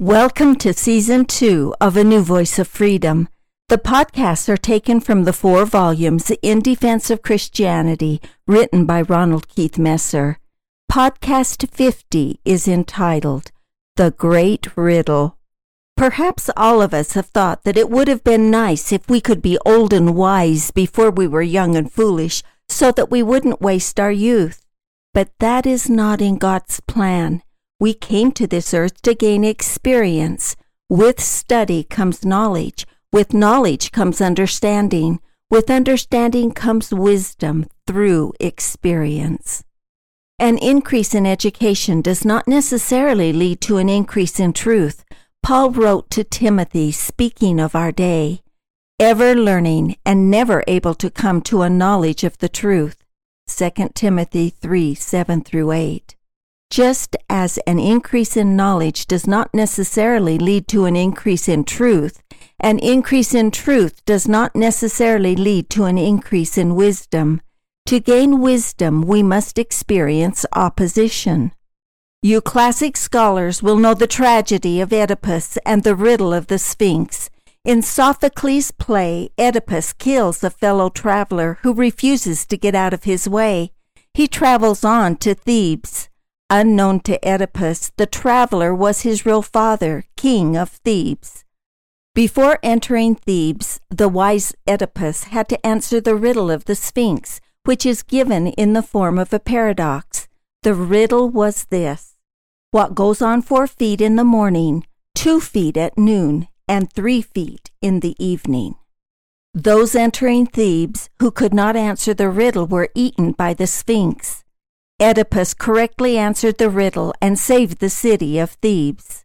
Welcome to season two of A New Voice of Freedom. The podcasts are taken from the four volumes In Defense of Christianity, written by Ronald Keith Messer. Podcast 50 is entitled The Great Riddle. Perhaps all of us have thought that it would have been nice if we could be old and wise before we were young and foolish, so that we wouldn't waste our youth. But that is not in God's plan. We came to this earth to gain experience. With study comes knowledge. With knowledge comes understanding. With understanding comes wisdom through experience. An increase in education does not necessarily lead to an increase in truth. Paul wrote to Timothy, speaking of our day, ever learning and never able to come to a knowledge of the truth. 2 Timothy 3 7 through 8. Just as an increase in knowledge does not necessarily lead to an increase in truth, an increase in truth does not necessarily lead to an increase in wisdom. To gain wisdom, we must experience opposition. You classic scholars will know the tragedy of Oedipus and the riddle of the Sphinx. In Sophocles' play, Oedipus kills a fellow traveler who refuses to get out of his way. He travels on to Thebes. Unknown to Oedipus, the traveler was his real father, king of Thebes. Before entering Thebes, the wise Oedipus had to answer the riddle of the Sphinx, which is given in the form of a paradox. The riddle was this What goes on four feet in the morning, two feet at noon, and three feet in the evening? Those entering Thebes who could not answer the riddle were eaten by the Sphinx. Oedipus correctly answered the riddle and saved the city of Thebes.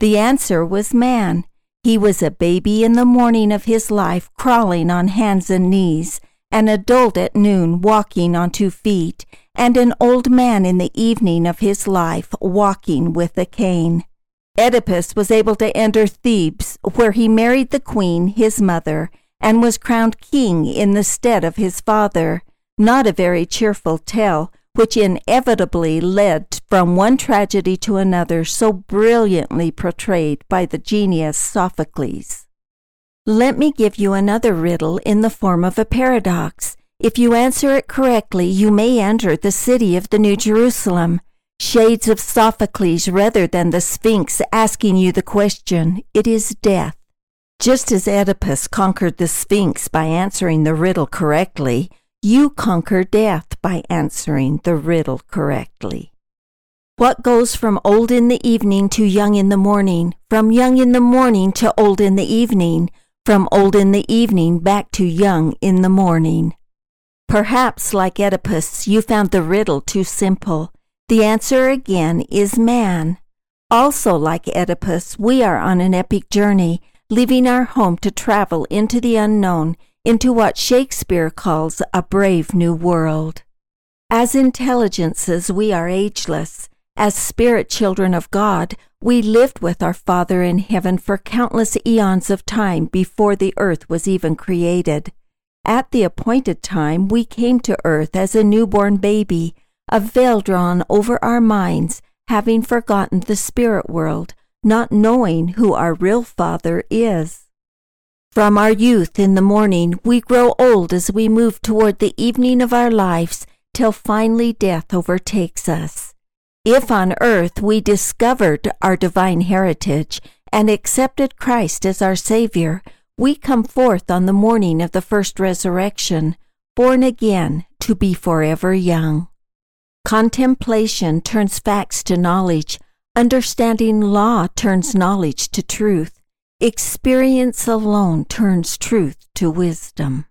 The answer was man. He was a baby in the morning of his life, crawling on hands and knees, an adult at noon, walking on two feet, and an old man in the evening of his life, walking with a cane. Oedipus was able to enter Thebes, where he married the queen, his mother, and was crowned king in the stead of his father. Not a very cheerful tale, which inevitably led from one tragedy to another so brilliantly portrayed by the genius Sophocles. Let me give you another riddle in the form of a paradox. If you answer it correctly, you may enter the city of the New Jerusalem. Shades of Sophocles rather than the Sphinx asking you the question, it is death. Just as Oedipus conquered the Sphinx by answering the riddle correctly, you conquer death by answering the riddle correctly. What goes from old in the evening to young in the morning, from young in the morning to old in the evening, from old in the evening back to young in the morning? Perhaps, like Oedipus, you found the riddle too simple. The answer again is man. Also, like Oedipus, we are on an epic journey, leaving our home to travel into the unknown into what Shakespeare calls a brave new world. As intelligences, we are ageless. As spirit children of God, we lived with our Father in heaven for countless eons of time before the earth was even created. At the appointed time, we came to earth as a newborn baby, a veil drawn over our minds, having forgotten the spirit world, not knowing who our real Father is. From our youth in the morning, we grow old as we move toward the evening of our lives, till finally death overtakes us. If on earth we discovered our divine heritage and accepted Christ as our Savior, we come forth on the morning of the first resurrection, born again to be forever young. Contemplation turns facts to knowledge, understanding law turns knowledge to truth. Experience alone turns truth to wisdom.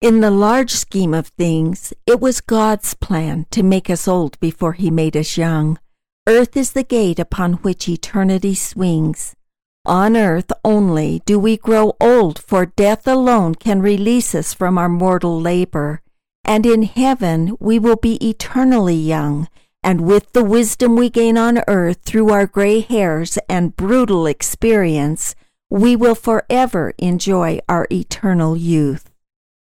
In the large scheme of things, it was God's plan to make us old before He made us young. Earth is the gate upon which eternity swings. On earth only do we grow old, for death alone can release us from our mortal labor. And in heaven we will be eternally young, and with the wisdom we gain on earth through our gray hairs and brutal experience, we will forever enjoy our eternal youth.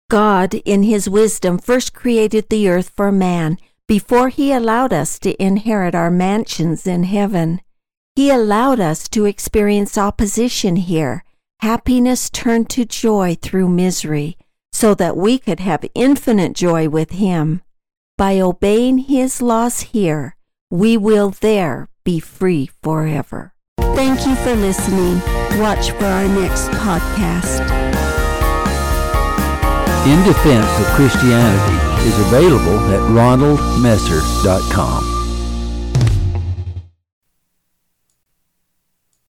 God, in His wisdom, first created the earth for man before He allowed us to inherit our mansions in heaven. He allowed us to experience opposition here, happiness turned to joy through misery, so that we could have infinite joy with Him. By obeying His laws here, we will there be free forever. Thank you for listening. Watch for our next podcast. In Defense of Christianity is available at ronaldmesser.com.